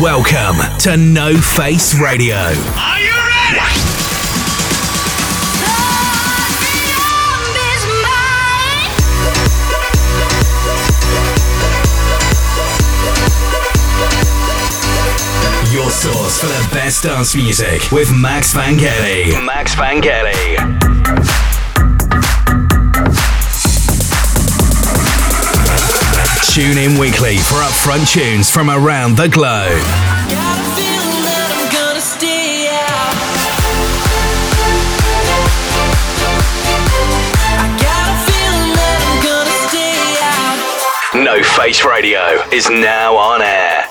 Welcome to No Face Radio. Are you ready? Your source for the best dance music with Max Vangeli. Max Vangeli. Tune in weekly for upfront tunes from around the globe. No Face Radio is now on air.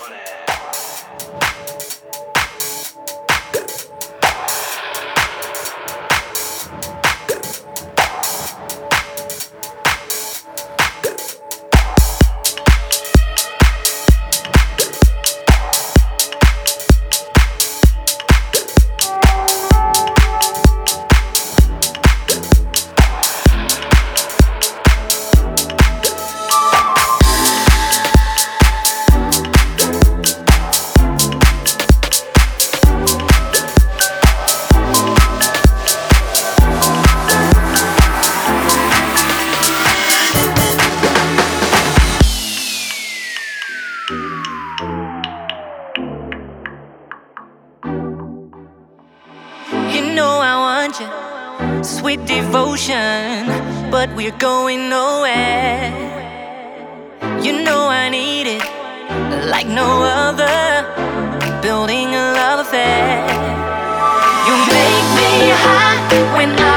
when I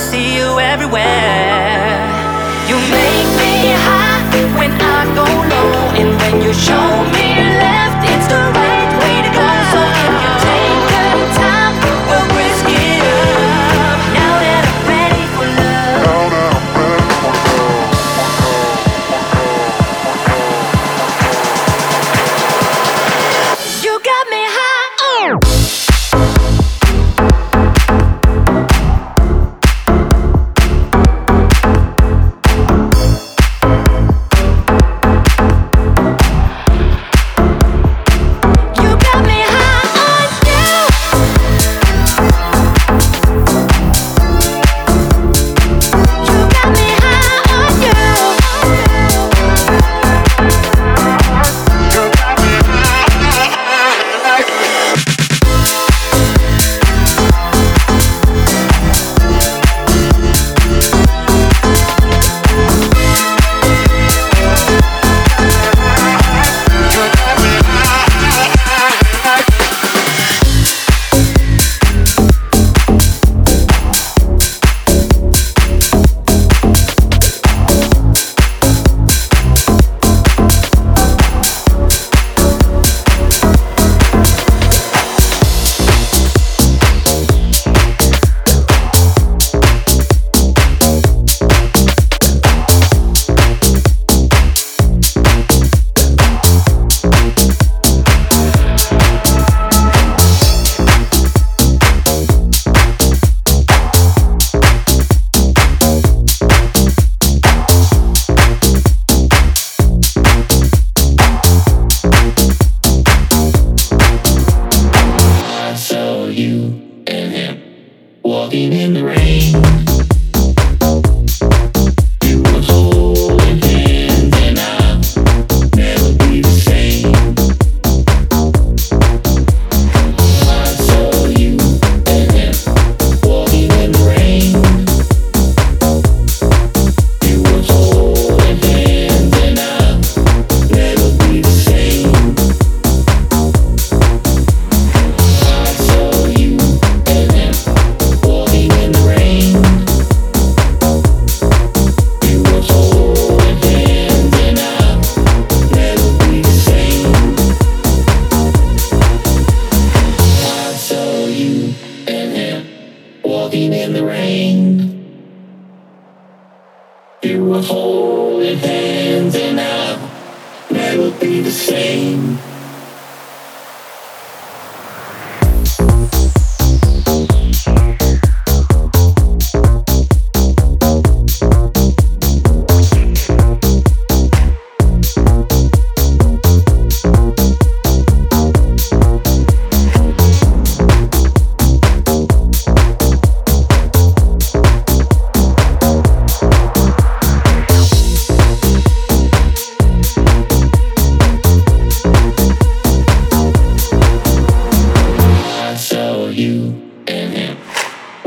see you everywhere. You make me high when I go low, and when you show me.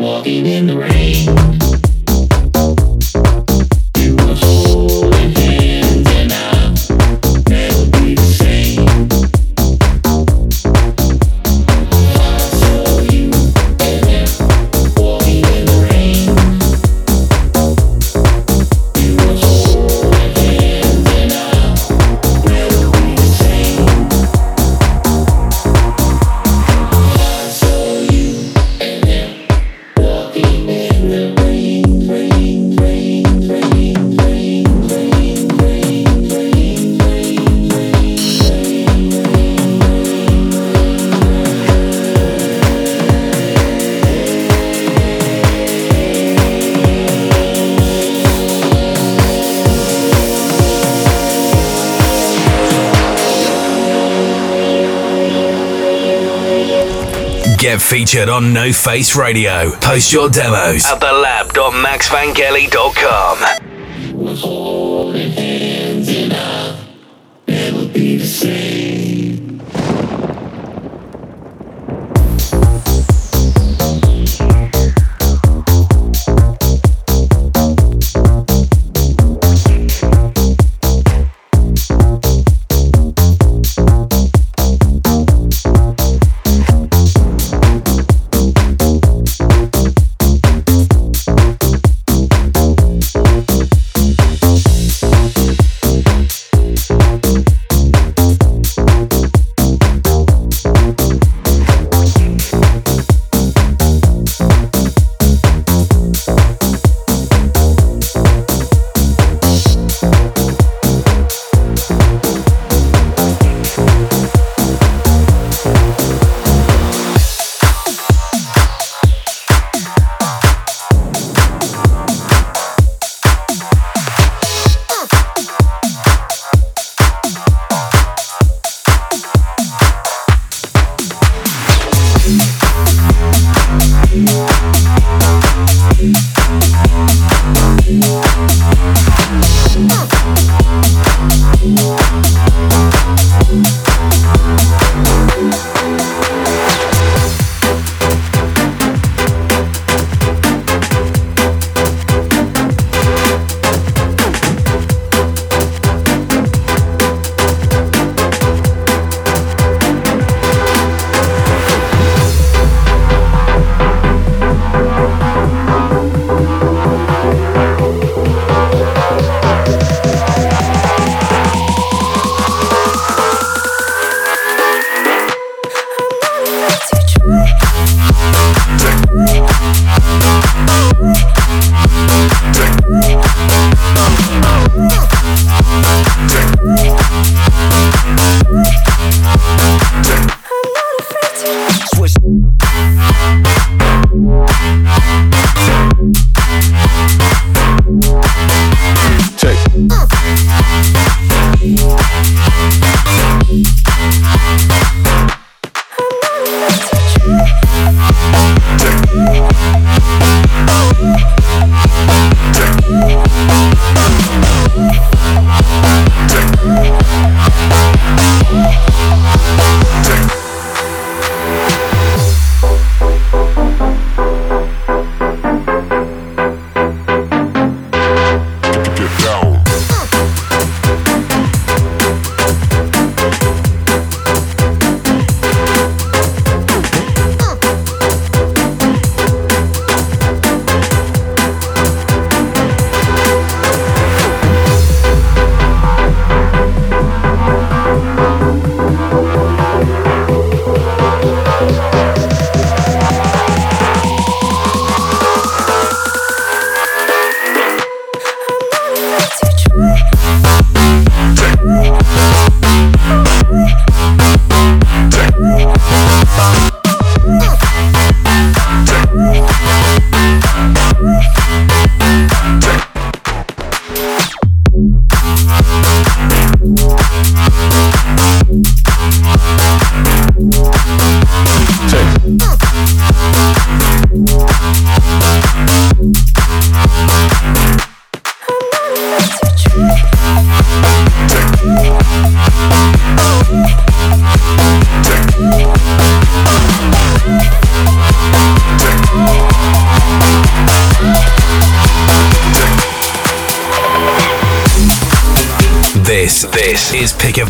Get featured on No Face Radio. Post your demos at thelab.maxvangeli.com.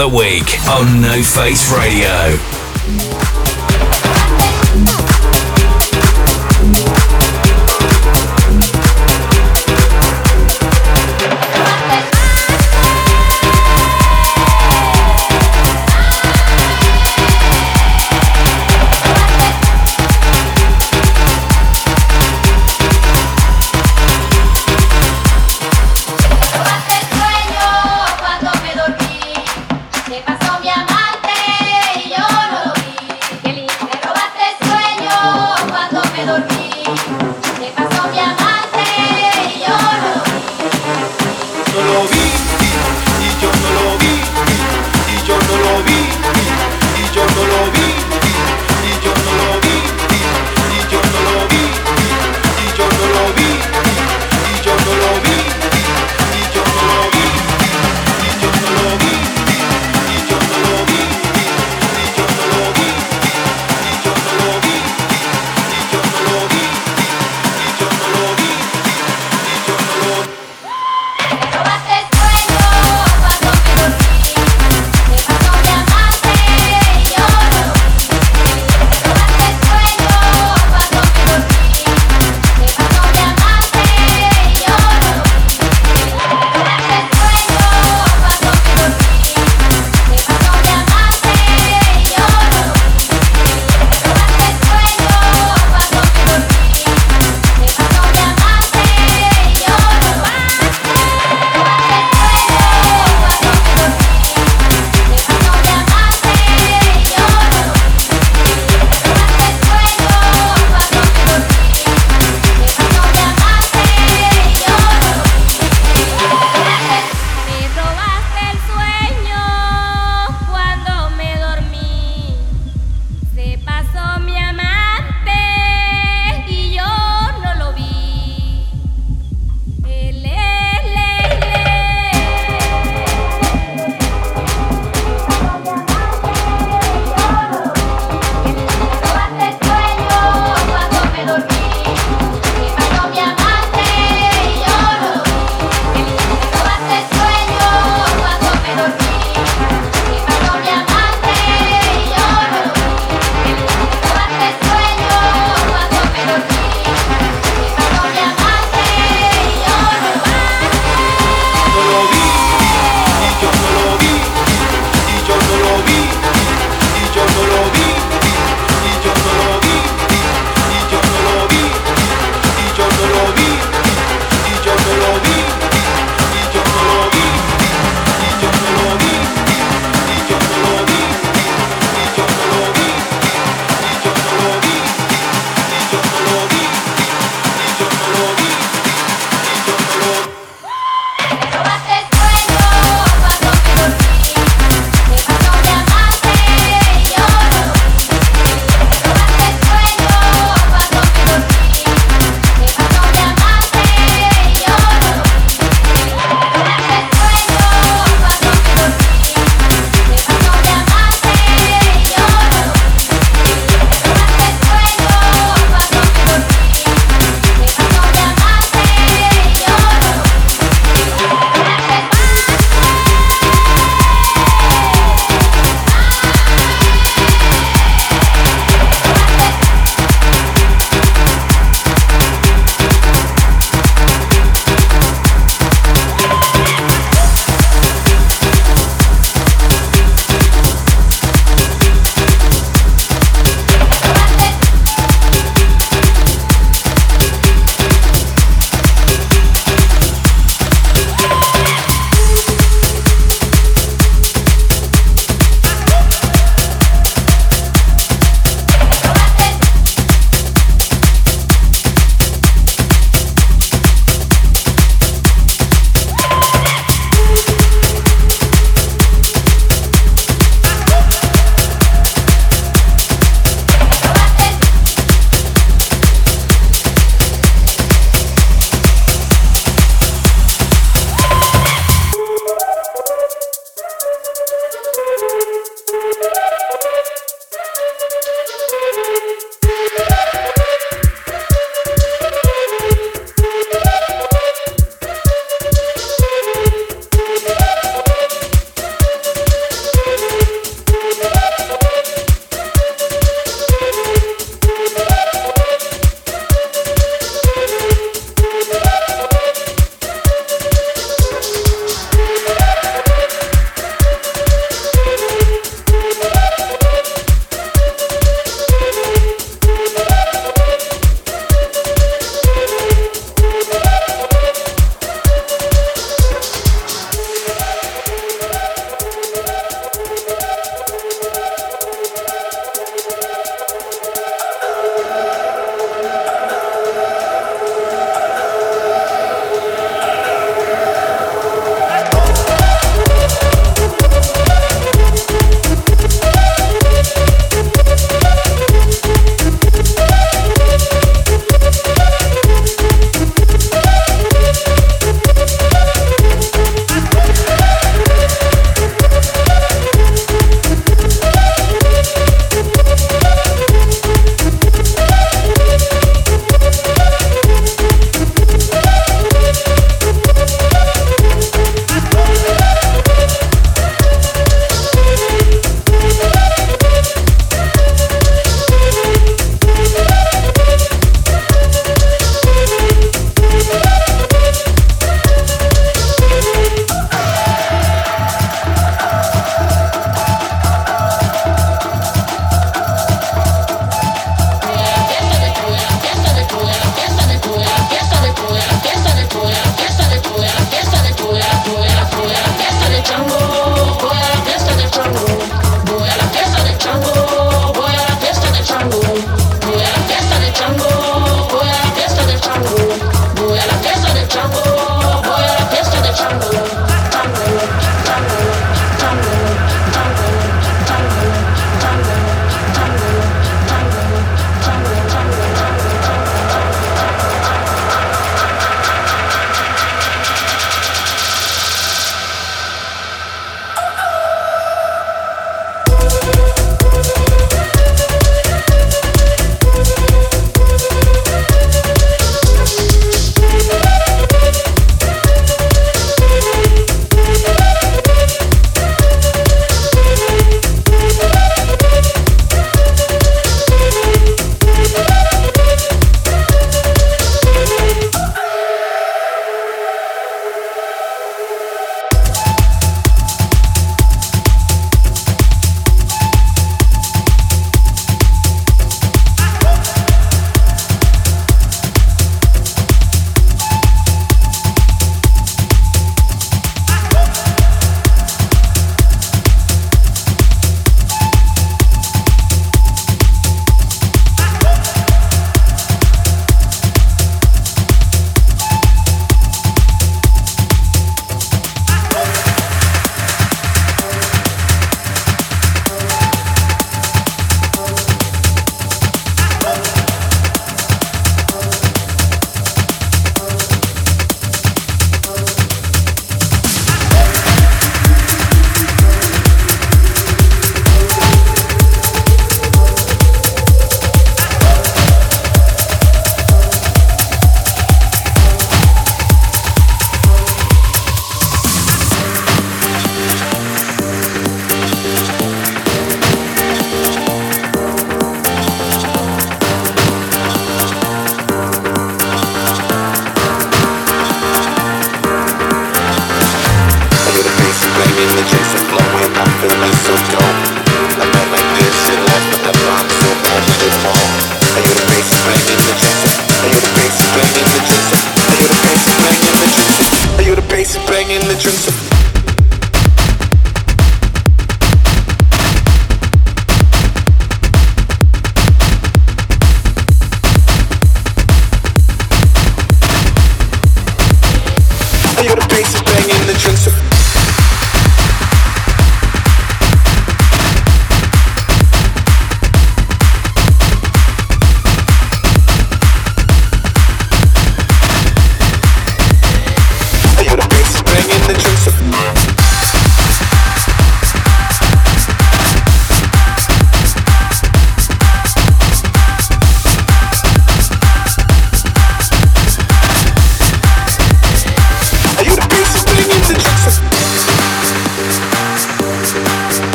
the Week on No Face Radio.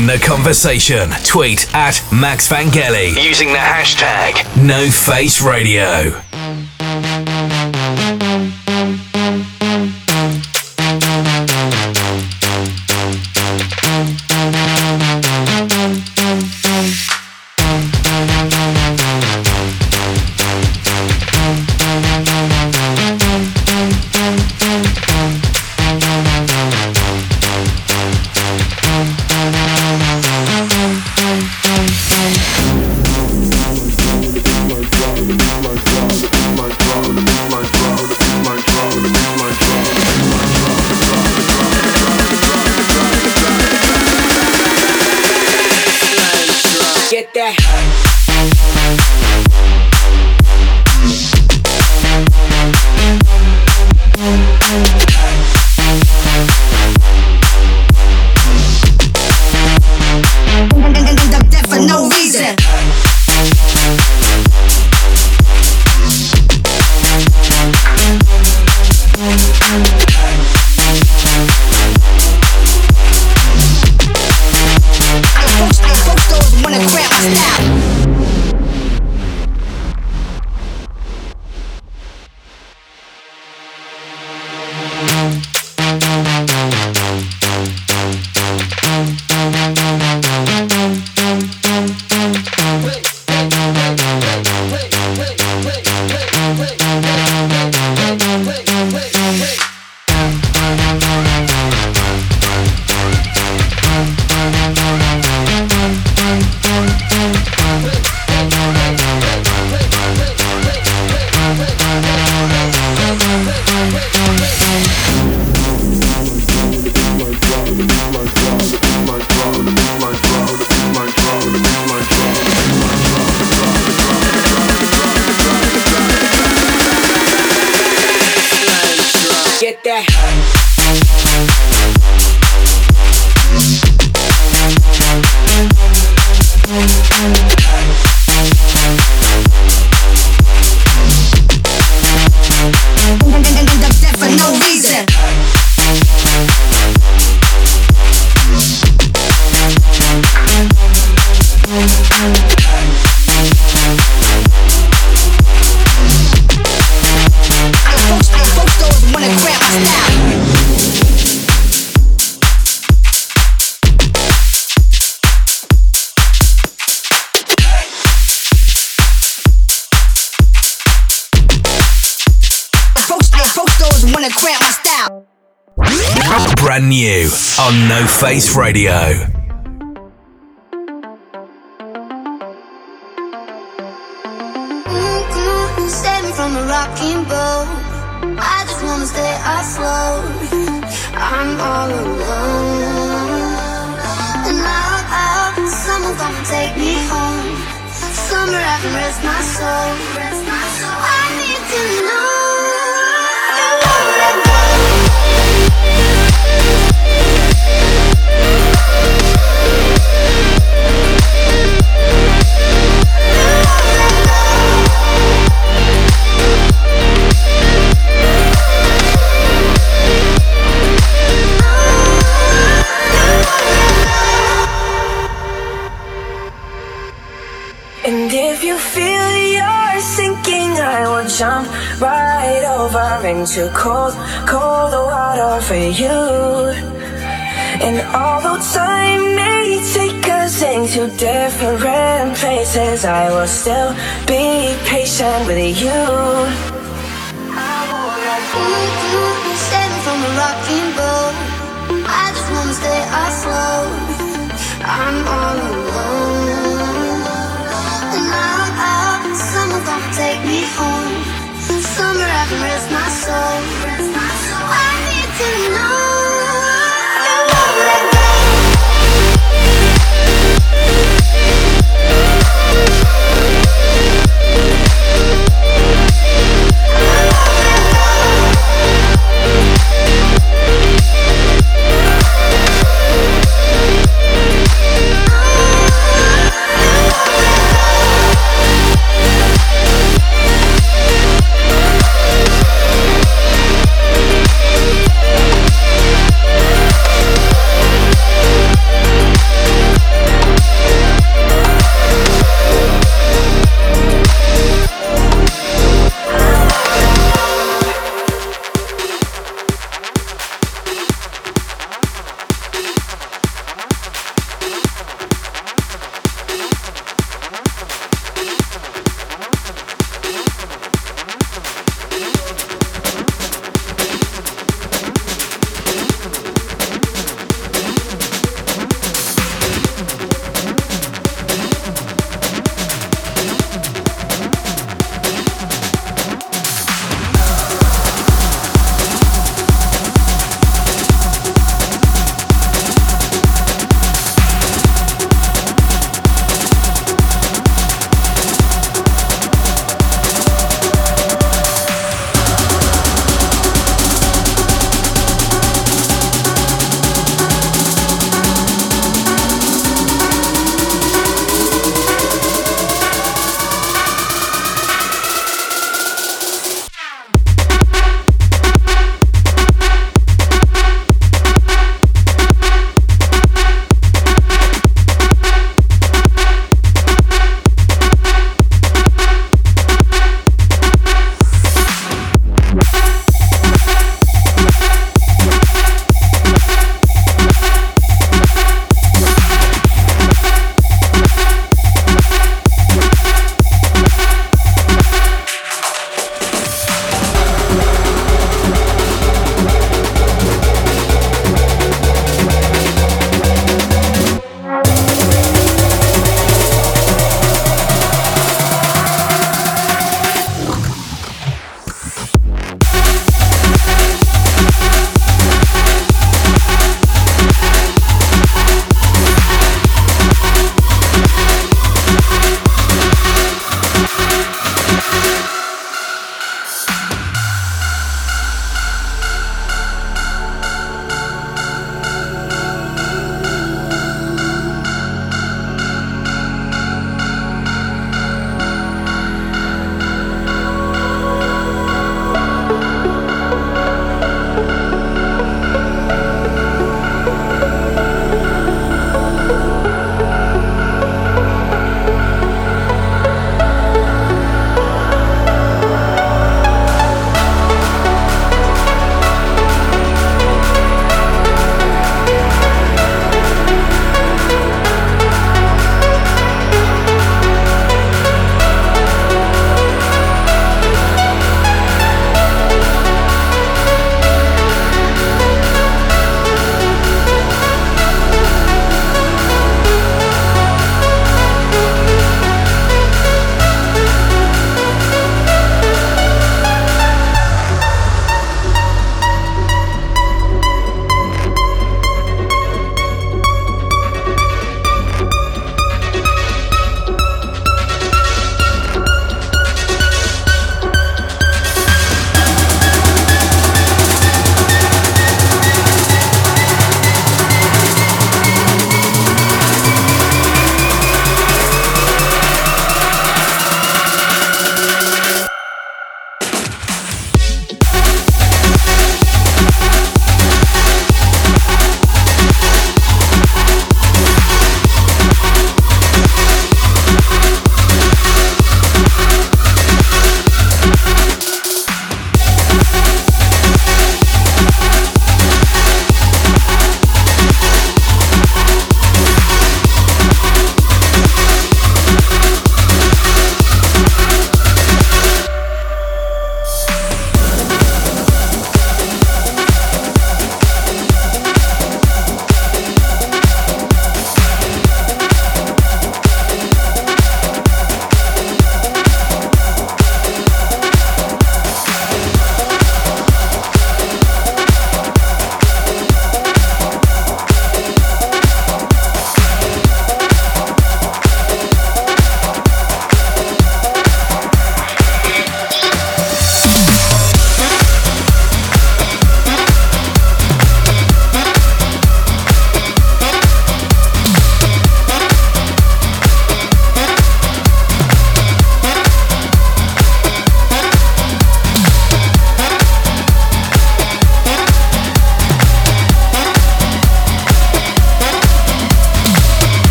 Join the conversation. Tweet at Max Vangeli using the hashtag NoFaceRadio. Gonna stay afloat. I'm all alone. And lock up. Someone come take me home. Somewhere I can rest my soul. I need to know. Into cold, cold water for you. And although time may take us into different places, I will still be patient with you. Sailing from a rocking boat, I just wanna stay afloat. I'm all alone, soul.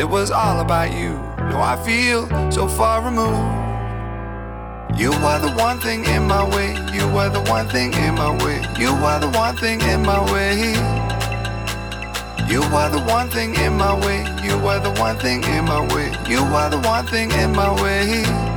It was all about you. Now I feel so far removed. You are the one thing in my way. You are the one thing in my way. You are the one thing in my way. You are the one thing in my way. You are the one thing in my way. You are the one thing in my way.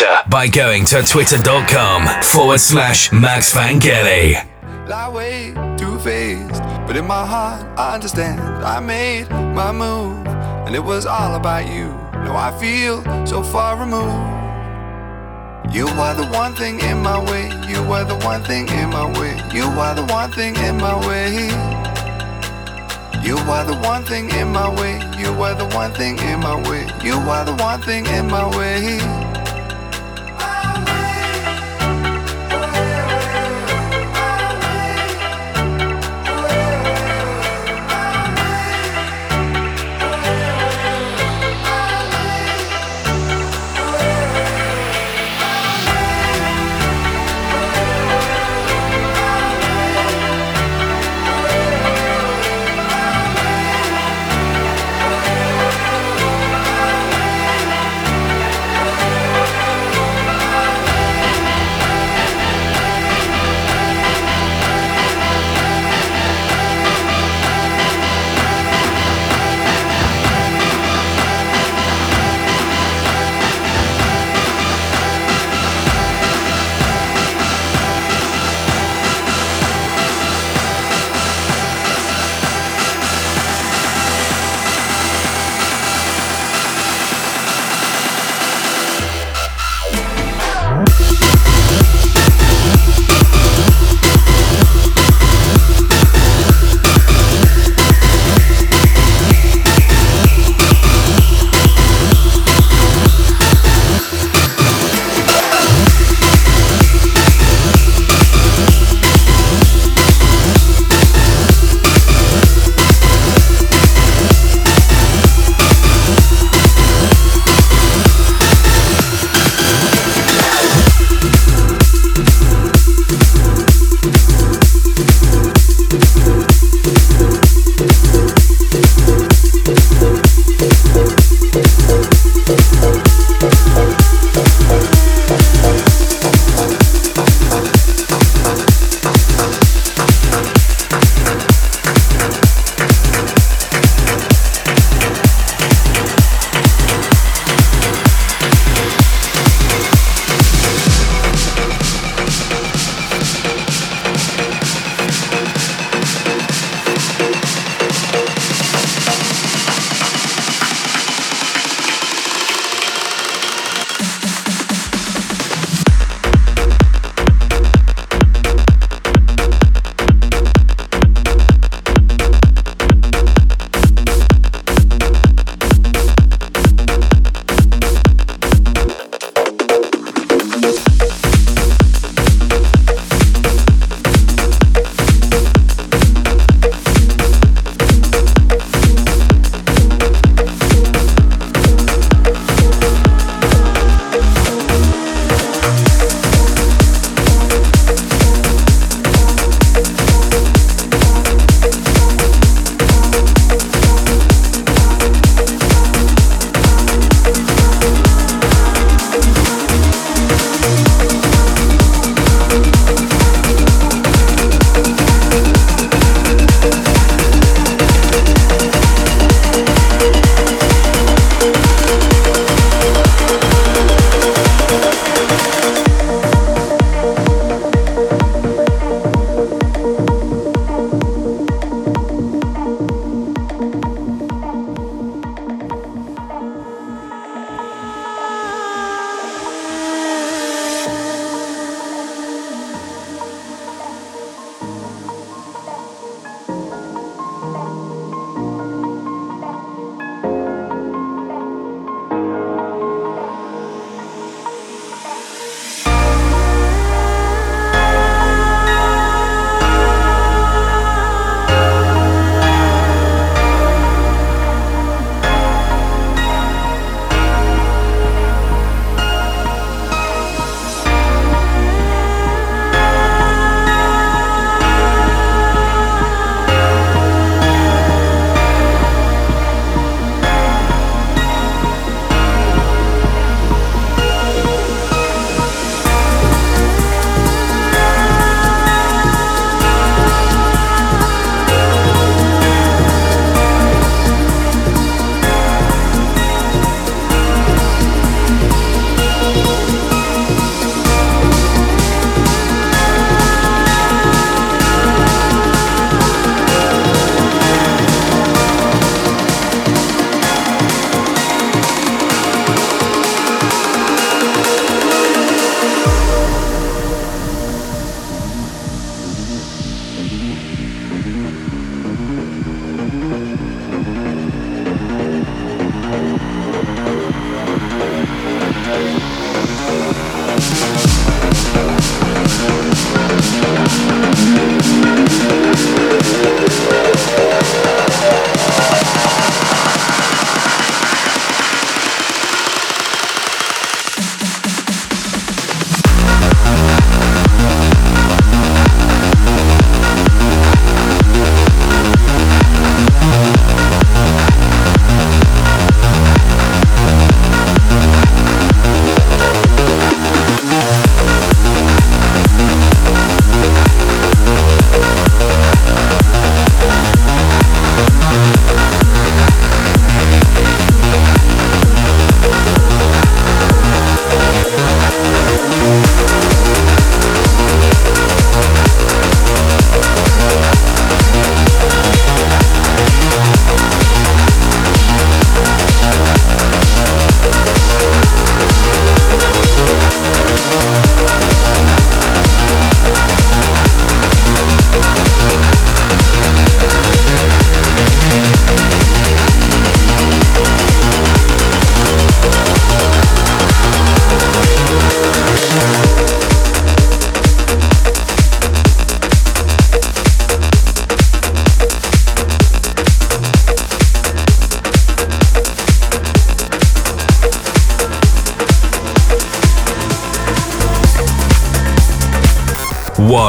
Twitter by going to twitter.com forward slash Max Vangeli. But in my heart I understand. I made my move, and it was all about you. Now I feel so far removed. You are the one thing in my way. You are the one thing in my way. You are the one thing in my way. You are the one thing in my way. You are the one thing in my way. You are the one thing in my way.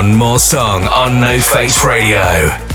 One more song on No Face Radio.